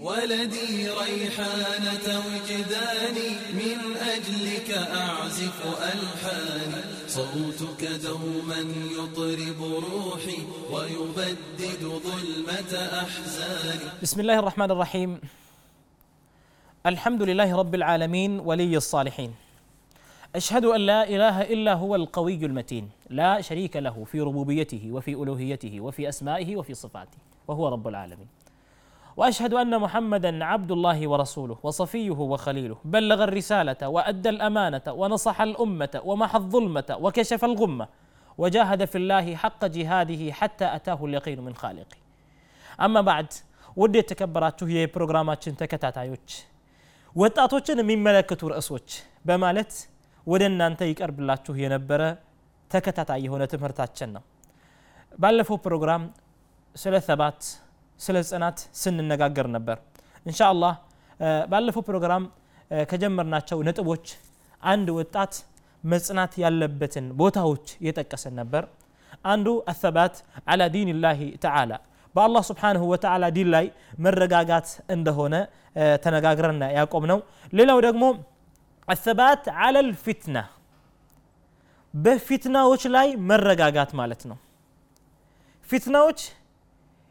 ولدي ريحانة وجداني من أجلك أعزف ألحاني صوتك دوما يطرب روحي ويبدد ظلمة أحزاني بسم الله الرحمن الرحيم. الحمد لله رب العالمين ولي الصالحين. أشهد أن لا إله إلا هو القوي المتين. لا شريك له في ربوبيته وفي ألوهيته وفي أسمائه وفي صفاته وهو رب العالمين. واشهد ان محمدا عبد الله ورسوله وصفيه وخليله بلغ الرساله وادى الامانه ونصح الامه ومحى الظلمه وكشف الغمه وجاهد في الله حق جهاده حتى اتاه اليقين من خالقه አማ ባዕድ ውድ የተከበራችሁ የፕሮግራማችን ተከታታዮች ወጣቶችን የሚመለከቱ ርዕሶች በማለት ወደ እናንተ ይቀርብላችሁ የነበረ ተከታታይ የሆነ ትምህርታችን ነው ባለፈው ፕሮግራም ስለ ሰባት ስለ ጽናት ስንነጋገር ነበር። እንሻ አላህ ባለፈው ፕሮግራም ከጀመርናቸው ነጥቦች አንድ ወጣት መጽናት ያለበትን ቦታዎች የጠቀሰን ነበር። አንዱ አሰባት አላ ዲን ተዓላ በአላህ ስብሓንሁ ወተዓላ ዲን ላይ መረጋጋት እንደሆነ ተነጋግረን ያቆም ነው ሌላው ደግሞ አሰባት አለ ልፊትና በፊትናዎች ላይ መረጋጋት ማለት ነው። ፊትናዎች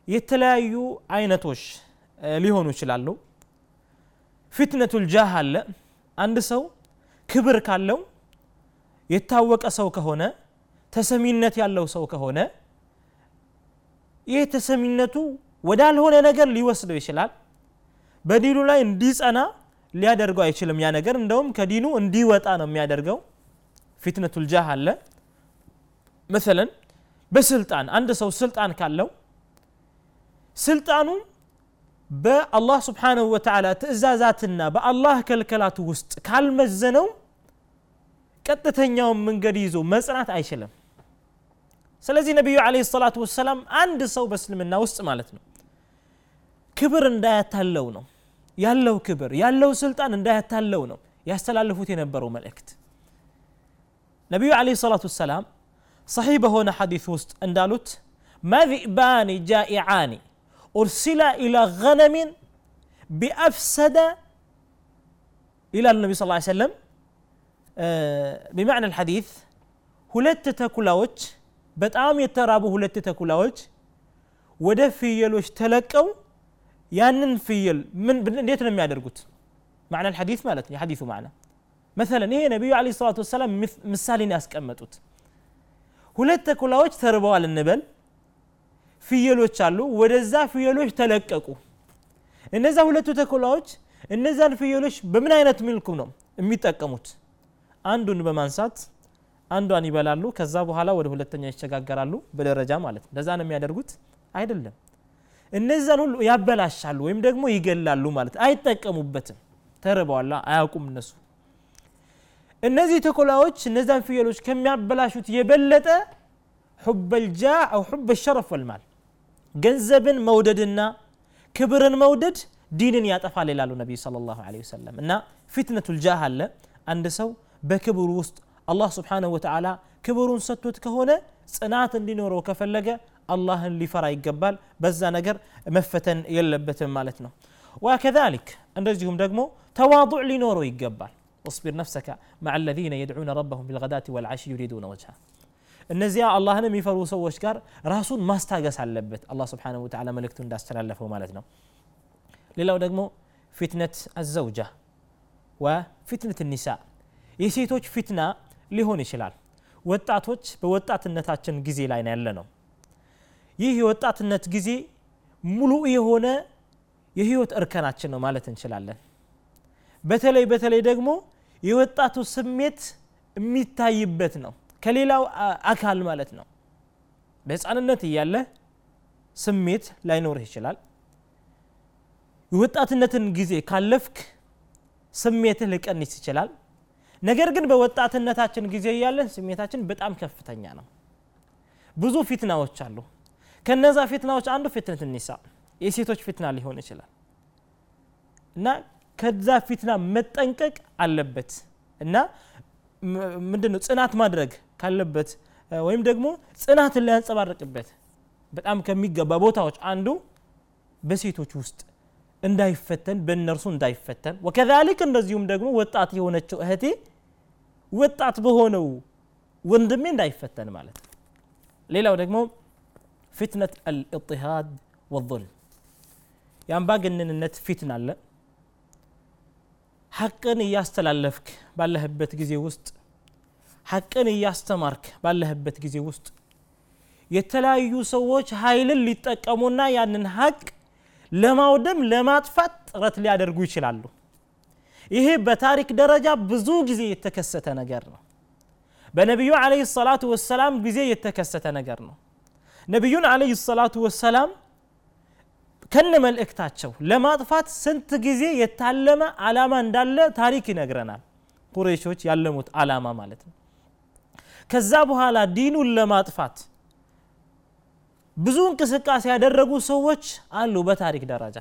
የተለያዩ አይነቶች ሊሆኑ ይችላሉ። ፊትነቱል ጃህ አለ። አንድ ሰው ክብር ካለው የታወቀ ሰው ከሆነ ተሰሚነት ያለው ሰው ከሆነ ይህ ተሰሚነቱ ወዳልሆነ ነገር ሊወስደው ይችላል። በዲኑ ላይ እንዲጸና ሊያደርገው አይችልም ያ ነገር። እንደውም ከዲኑ እንዲወጣ ነው የሚያደርገው። ፊትነቱል ጃህ አለ። መሰለን በስልጣን አንድ ሰው ስልጣን ካለው ስልጣኑም በአላህ ስብሓንሁ ወተዓላ ትእዛዛትና በአላህ ከልከላት ውስጥ ካልመዘነው ቀጥተኛውን መንገድ ይዞ መጽናት አይችልም ስለዚህ ነቢዩ አለ ሰላቱ ወሰላም አንድ ሰው በእስልምና ውስጥ ማለት ነው ክብር እንዳያታለው ነው ያለው ክብር ያለው ስልጣን እንዳያታለው ነው ያስተላልፉት የነበረው መልእክት ነቢዩ አለ ሰላቱ ወሰላም ሰሒህ በሆነ ሐዲስ ውስጥ እንዳሉት ማዚእባኒ ጃኢዓኒ أرسل إلى غنم بأفسد إلى النبي صلى الله عليه وسلم بمعنى الحديث ሁለት ተኩላዎች በጣም የተራቡ ሁለት ተኩላዎች ወደ ፍየሎች ተለቀው ያንን ፍየል ምን እንዴት ነው የሚያደርጉት ማዕና الحديث ማለት ነው የሐዲሱ ማዕና مثلا ይሄ ነቢዩ አለ ሰላቱ ወሰላም ምሳሌን ያስቀመጡት ሁለት ተኩላዎች ተርበዋል እንበል ፍየሎች አሉ። ወደዛ ፍየሎች ተለቀቁ። እነዛ ሁለቱ ተኩላዎች እነዛን ፍየሎች በምን አይነት መልኩ ነው የሚጠቀሙት? አንዱን በማንሳት አንዷን ይበላሉ። ከዛ በኋላ ወደ ሁለተኛ ይሸጋገራሉ በደረጃ ማለት እንደዛ ነው የሚያደርጉት? አይደለም። እነዛን ሁሉ ያበላሻሉ ወይም ደግሞ ይገላሉ ማለት አይጠቀሙበትም። ተርበዋላ አያውቁም እነሱ። እነዚህ ተኩላዎች እነዛን ፍየሎች ከሚያበላሹት የበለጠ ሑበ ልጃ አው ሑበ ሸረፍ ወልማል ገንዘብን መውደድና ክብርን መውደድ ዲንን ያጠፋል ይላሉ ነቢዩ ስለ ላሁ ወሰለም እና ፊትነቱ ልጃህ አለ አንድ ሰው በክብሩ ውስጥ አላህ ስብሓንሁ ወተዓላ ክብሩን ሰጥቶት ከሆነ ጽናት እንዲኖረው ከፈለገ አላህን ሊፈራ ይገባል በዛ ነገር መፈተን የለበትም ማለት ነው ወከዛሊክ እንደዚሁም ደግሞ ተዋضዕ ሊኖረው ይገባል واصبر نفسك مع الذين يدعون ربهم بالغداة والعشي يريدون وجهه እነዚያ አላህን የሚፈሩ ሰዎች ጋር ራሱን ማስታገስ አለበት። አላህ ስብሓንሁ ወተዓላ መልእክቱ እንዳስተላለፈው ማለት ነው። ሌላው ደግሞ ፊትነት አዘውጃ ወፊትነት ኒሳ። የሴቶች ፊትና ሊሆን ይችላል። ወጣቶች በወጣትነታችን ጊዜ ላይ ያለ ነው ይህ የወጣትነት ጊዜ ሙሉ የሆነ የህይወት እርከናችን ነው ማለት እንችላለን። በተለይ በተለይ ደግሞ የወጣቱ ስሜት የሚታይበት ነው ከሌላው አካል ማለት ነው። በህፃንነት እያለ ስሜት ላይኖርህ ይችላል። የወጣትነትን ጊዜ ካለፍክ ስሜትህ ሊቀንስ ይችላል። ነገር ግን በወጣትነታችን ጊዜ እያለን ስሜታችን በጣም ከፍተኛ ነው። ብዙ ፊትናዎች አሉ። ከነዛ ፊትናዎች አንዱ ፊትነት ኒሳ የሴቶች ፊትና ሊሆን ይችላል። እና ከዛ ፊትና መጠንቀቅ አለበት። እና ምንድን ነው ጽናት ማድረግ كالبت ويم دغمو صنات اللي انصبرق بيت بتام كمي جبا بوتاوچ عندو بسيتوچ وسط اندا يفتن بنرسو اندا يفتن وكذلك انزيوم دغمو وطات يونهچو اهتي وطات بهونو وندمي اندا يفتن مالت ليلا ودغمو فتنه الاضطهاد والظلم يعني باقي ان النت فتنه الله حقا يا استلالفك بالله بيت جزي وسط ሐቅን እያስተማርክ ባለህበት ጊዜ ውስጥ የተለያዩ ሰዎች ኃይልን ሊጠቀሙና ያንን ሐቅ ለማውደም ለማጥፋት ጥረት ሊያደርጉ ይችላሉ። ይሄ በታሪክ ደረጃ ብዙ ጊዜ የተከሰተ ነገር ነው። በነቢዩ አለህ ሰላቱ ወሰላም ጊዜ የተከሰተ ነገር ነው። ነቢዩን አለህ ሰላቱ ወሰላም ከነ መልእክታቸው ለማጥፋት ስንት ጊዜ የታለመ አላማ እንዳለ ታሪክ ይነግረናል። ቁረይሾች ያለሙት አላማ ማለት ነው ከዛ በኋላ ዲኑን ለማጥፋት ብዙ እንቅስቃሴ ያደረጉ ሰዎች አሉ በታሪክ ደረጃ።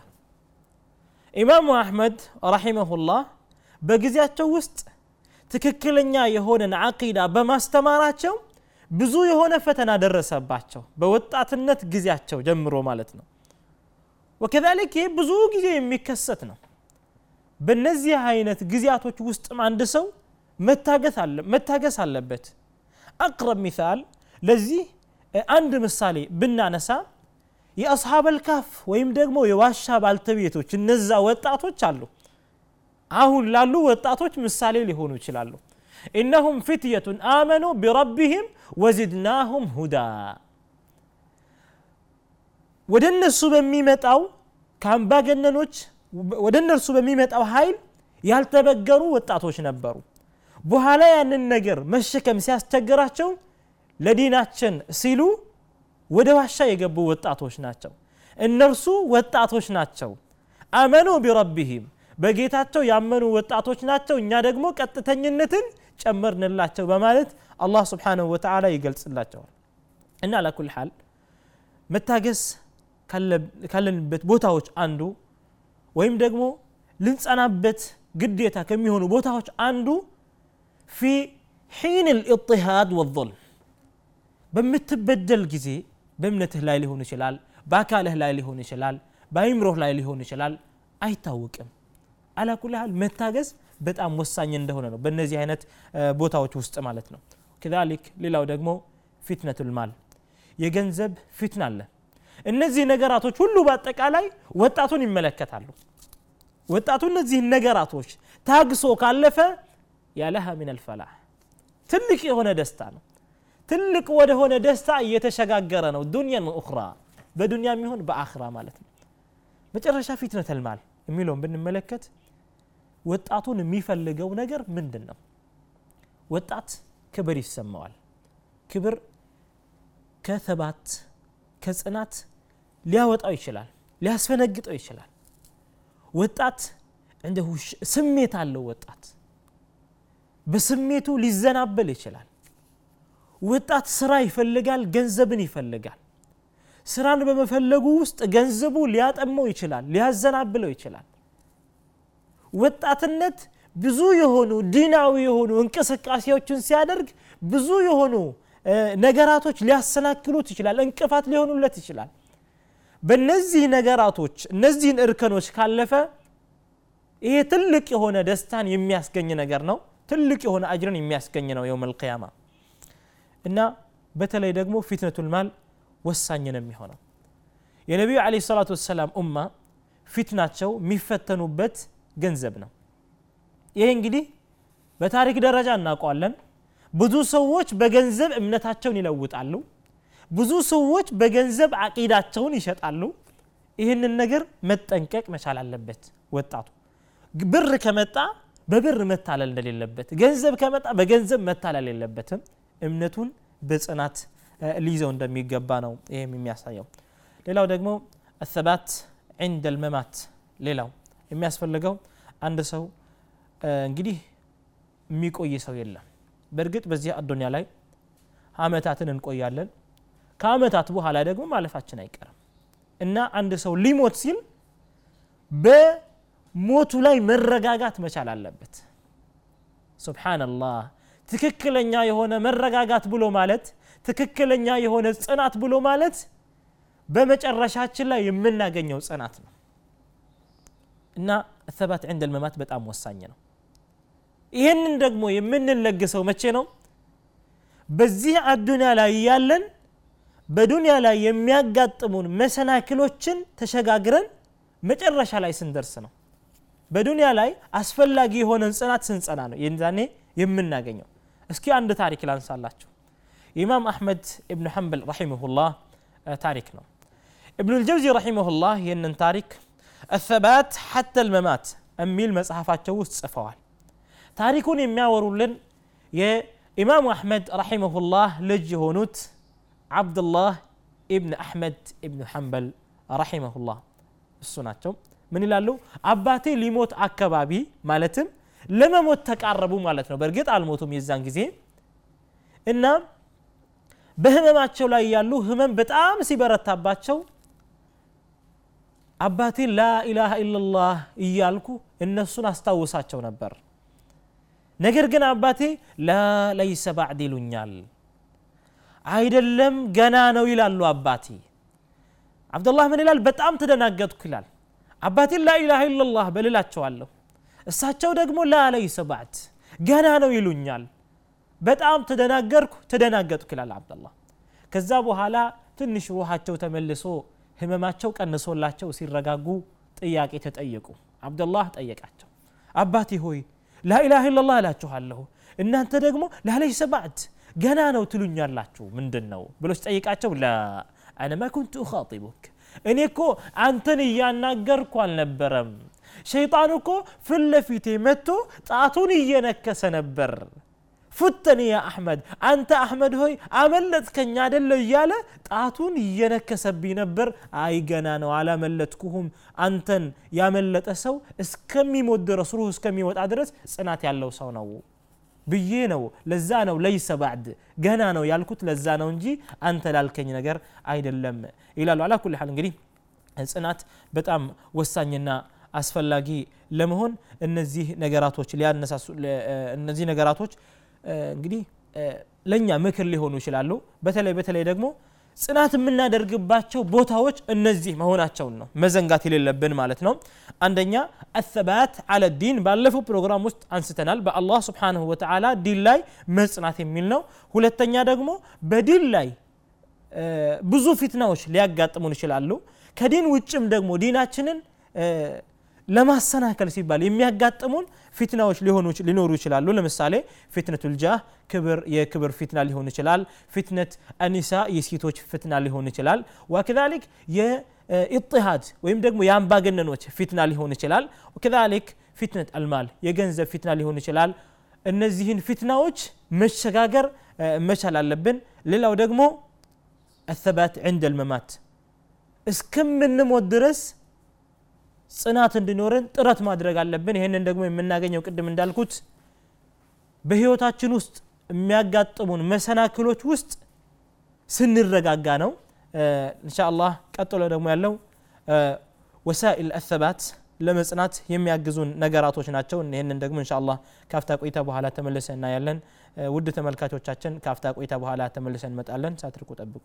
ኢማሙ አሕመድ ረሒመሁላህ በጊዜያቸው ውስጥ ትክክለኛ የሆነን አቂዳ በማስተማራቸው ብዙ የሆነ ፈተና ደረሰባቸው በወጣትነት ጊዜያቸው ጀምሮ ማለት ነው። ወከዛሊክ ብዙ ጊዜ የሚከሰት ነው። በእነዚህ አይነት ጊዜያቶች ውስጥም አንድ ሰው መታገስ አለበት አቅረብ ሚሳል ለዚህ አንድ ምሳሌ ብናነሳ የአስሓበል ካፍ ወይም ደግሞ የዋሻ ባልተቤቶች እነዛ ወጣቶች አሉ አሁን ላሉ ወጣቶች ምሳሌ ሊሆኑ ይችላሉ ኢነሁም ፊትየቱን አመኑ ቢረቢህም ወዚድናሁም ሁዳ ወደ እነሱ በሚመጣው ከአምባገነኖች ወደ እነርሱ በሚመጣው ኃይል ያልተበገሩ ወጣቶች ነበሩ በኋላ ያንን ነገር መሸከም ሲያስቸግራቸው ለዲናችን ሲሉ ወደ ዋሻ የገቡ ወጣቶች ናቸው። እነርሱ ወጣቶች ናቸው። አመኑ ቢረቢህም በጌታቸው ያመኑ ወጣቶች ናቸው። እኛ ደግሞ ቀጥተኝነትን ጨመርንላቸው በማለት አላህ ስብሓንሁ ወተዓላ ይገልጽላቸዋል። እና ለኩል ሓል መታገስ ካለንበት ቦታዎች አንዱ ወይም ደግሞ ልንጸናበት ግዴታ ከሚሆኑ ቦታዎች አንዱ في ሒን ልእጥሃድ ወظልም በምትበደል ጊዜ በእምነትህ ላይ ሊሆን ይችላል በአካልህ ላይ ሊሆን ይችላል በአይምሮህ ላይ ሊሆን ይችላል አይታወቅም አላኩልሃል መታገዝ በጣም ወሳኝ እንደሆነ ነው በእነዚህ አይነት ቦታዎች ውስጥ ማለት ነው ከዛሊክ ሌላው ደግሞ ፊትነት ልማል የገንዘብ ፊትና አለ እነዚህ ነገራቶች ሁሉ በአጠቃላይ ወጣቱን ይመለከታሉ ወጣቱ እነዚህ ነገራቶች ታግሶ ካለፈ ያለሃ ምን አልፈላህ ትልቅ የሆነ ደስታ ነው ትልቅ ወደሆነ ደስታ እየተሸጋገረ ነው ዱንያን ኡኽራ በዱንያ የሚሆን በአኽራ ማለት ነው መጨረሻ ፊትነተል ማል የሚለውን ብንመለከት ወጣቱን የሚፈልገው ነገር ምንድን ነው ወጣት ክብር ይሰማዋል ክብር ከሰባት ከጽናት ሊያወጣው ይችላል ሊያስፈነግጠው ይችላል ወጣት እንደ ስሜት አለው ወጣት በስሜቱ ሊዘናበል ይችላል። ወጣት ስራ ይፈልጋል ገንዘብን ይፈልጋል። ስራን በመፈለጉ ውስጥ ገንዘቡ ሊያጠመው ይችላል ሊያዘናብለው ይችላል። ወጣትነት ብዙ የሆኑ ዲናዊ የሆኑ እንቅስቃሴዎችን ሲያደርግ ብዙ የሆኑ ነገራቶች ሊያሰናክሉት ይችላል እንቅፋት ሊሆኑለት ይችላል። በእነዚህ ነገራቶች እነዚህን እርከኖች ካለፈ ይሄ ትልቅ የሆነ ደስታን የሚያስገኝ ነገር ነው ትልቅ የሆነ አጅርን የሚያስገኝ ነው የውም ልቅያማ እና በተለይ ደግሞ ፊትነቱል ማል ወሳኝ ነው የሚሆነው የነቢዩ አለ ሰላቱ ወሰላም ኡማ ፊትናቸው የሚፈተኑበት ገንዘብ ነው ይሄ እንግዲህ በታሪክ ደረጃ እናውቀዋለን ብዙ ሰዎች በገንዘብ እምነታቸውን ይለውጣሉ ብዙ ሰዎች በገንዘብ አቂዳቸውን ይሸጣሉ ይህንን ነገር መጠንቀቅ መቻል አለበት ወጣቱ ብር ከመጣ በብር መታለል እንደሌለበት ገንዘብ ከመጣ በገንዘብ መታለል የለበትም። እምነቱን በጽናት ሊይዘው እንደሚገባ ነው ይህም የሚያሳየው። ሌላው ደግሞ አሰባት ዕንደ ልመማት ሌላው የሚያስፈልገው አንድ ሰው እንግዲህ የሚቆይ ሰው የለም። በእርግጥ በዚህ አዶኒያ ላይ አመታትን እንቆያለን። ከአመታት በኋላ ደግሞ ማለፋችን አይቀርም። እና አንድ ሰው ሊሞት ሲል በሞቱ ላይ መረጋጋት መቻል አለበት። ሱብሓነላህ ትክክለኛ የሆነ መረጋጋት ብሎ ማለት ትክክለኛ የሆነ ጽናት ብሎ ማለት በመጨረሻችን ላይ የምናገኘው ጽናት ነው። እና ሰባት ዕንደ ልመማት በጣም ወሳኝ ነው። ይህንን ደግሞ የምንለግሰው መቼ ነው? በዚህ አዱንያ ላይ ያለን በዱንያ ላይ የሚያጋጥሙን መሰናክሎችን ተሸጋግረን መጨረሻ ላይ ስንደርስ ነው በዱንያ ላይ አስፈላጊ የሆነን ጽናት ስንጸና ነው የዛኔ የምናገኘው እስኪ አንድ ታሪክ ላንሳላችሁ የኢማም አሕመድ እብን ሐንበል ረሒመሁላህ ታሪክ ነው ابن الجوزي رحمه الله ይህንን ታሪክ الثبات حتى الممات የሚል መጽሐፋቸው ውስጥ ጽፈዋል ታሪኩን የሚያወሩልን የኢማሙ አሕመድ ረሒመሁላህ ልጅ የሆኑት ዓብድላህ ኢብን አሕመድ ኢብን ሐንበል ረሒመሁላህ እሱ ናቸው ምን ይላሉ? አባቴ ሊሞት አካባቢ ማለትም ለመሞት ተቃረቡ ማለት ነው። በእርግጥ አልሞቱም የዛን ጊዜ። እና በህመማቸው ላይ ያሉ ህመም በጣም ሲበረታባቸው አባቴ ላኢላሃ ኢላላህ እያልኩ እነሱን አስታውሳቸው ነበር። ነገር ግን አባቴ ላለይሰ ባዕድ ይሉኛል። አይደለም ገና ነው ይላሉ አባቴ። አብደላህ ምን ይላል? በጣም ተደናገጥኩ ይላል አባቴን ላኢላሃ ኢላላህ በልላቸዋለሁ እሳቸው ደግሞ ላለይሰ ባዕድ ገና ነው ይሉኛል በጣም ተደናገርኩ ተደናገጥኩ ይላል አብደላህ ከዛ በኋላ ትንሽ ሩሃቸው ተመልሶ ህመማቸው ቀንሶላቸው ሲረጋጉ ጥያቄ ተጠየቁ አብደላህ ጠየቃቸው አባቴ ሆይ ላኢላሃ ኢላላህ እላችኋለሁ እናንተ ደግሞ ላለይሰ ባዕድ ገና ነው ትሉኛላችሁ ምንድን ነው ብሎ ሲጠይቃቸው ላ አነ ማ ኩንቱ እኻጢቡክ እኔ እኮ አንተን እያናገርኩ አልነበረም። ሸይጣን እኮ ፊት መጥቶ ጣቱን እየነከሰ ነበር። ፉተኒ ያ አሕመድ አንተ አሕመድ ሆይ አመለጥከኝ አደለ እያለ ጣቱን እየነከሰብኝ ነበር። አይ ገና ነው አላመለጥኩሁም አንተን ያመለጠ ሰው እስከሚሞት ድረስ ሩህ እስከሚወጣ ድረስ ጽናት ያለው ሰው ነው ብዬ ነው ለዛ ነው ለይሰ ባዕድ ገና ነው ያልኩት ለዛ ነው እንጂ አንተ ላልከኝ ነገር አይደለም ይላሉ። አላ ኩል እንግዲህ ጽናት በጣም ወሳኝና አስፈላጊ ለመሆን እነዚህ ነገራቶች ሊያነሳሱ እነዚህ ነገራቶች እንግዲህ ለእኛ ምክር ሊሆኑ ይችላሉ። በተለይ በተለይ ደግሞ ጽናት የምናደርግባቸው ቦታዎች እነዚህ መሆናቸውን ነው መዘንጋት የሌለብን ማለት ነው። አንደኛ አሰባት አለ ዲን ባለፈው ፕሮግራም ውስጥ አንስተናል። በአላህ ስብሓንሁ ወተዓላ ዲን ላይ መጽናት የሚል ነው። ሁለተኛ ደግሞ በዲን ላይ ብዙ ፊትናዎች ሊያጋጥሙን ይችላሉ። ከዲን ውጭም ደግሞ ዲናችንን ለማሰናከል ሲባል የሚያጋጥሙን ፊትናዎች ሊኖሩ ይችላሉ። ለምሳሌ ፊትነቱ ልጃህ ክብር የክብር ፊትና ሊሆን ይችላል። ፊትነት አኒሳ የሴቶች ፍትና ሊሆን ይችላል። ወከዛሊክ የኢጥሃድ ወይም ደግሞ የአምባገነኖች ፊትና ሊሆን ይችላል። ወከዛሊክ ፊትነት አልማል የገንዘብ ፊትና ሊሆን ይችላል። እነዚህን ፊትናዎች መሸጋገር መቻል አለብን። ሌላው ደግሞ አሰባት ዕንደ ልመማት እስከምንሞት ድረስ ጽናት እንዲኖረን ጥረት ማድረግ አለብን። ይህንን ደግሞ የምናገኘው ቅድም እንዳልኩት በህይወታችን ውስጥ የሚያጋጥሙን መሰናክሎች ውስጥ ስንረጋጋ ነው። እንሻ ቀጥሎ ደግሞ ያለው ወሳኢል አሰባት ለመጽናት የሚያግዙን ነገራቶች ናቸው። ይህንን ደግሞ እንሻ አላህ ካፍታ ቆይታ በኋላ ተመልሰ እናያለን። ውድ ተመልካቾቻችን ካፍታ ቆይታ በኋላ ተመልሰ እንመጣለን። ሳትርቁ ጠብቁ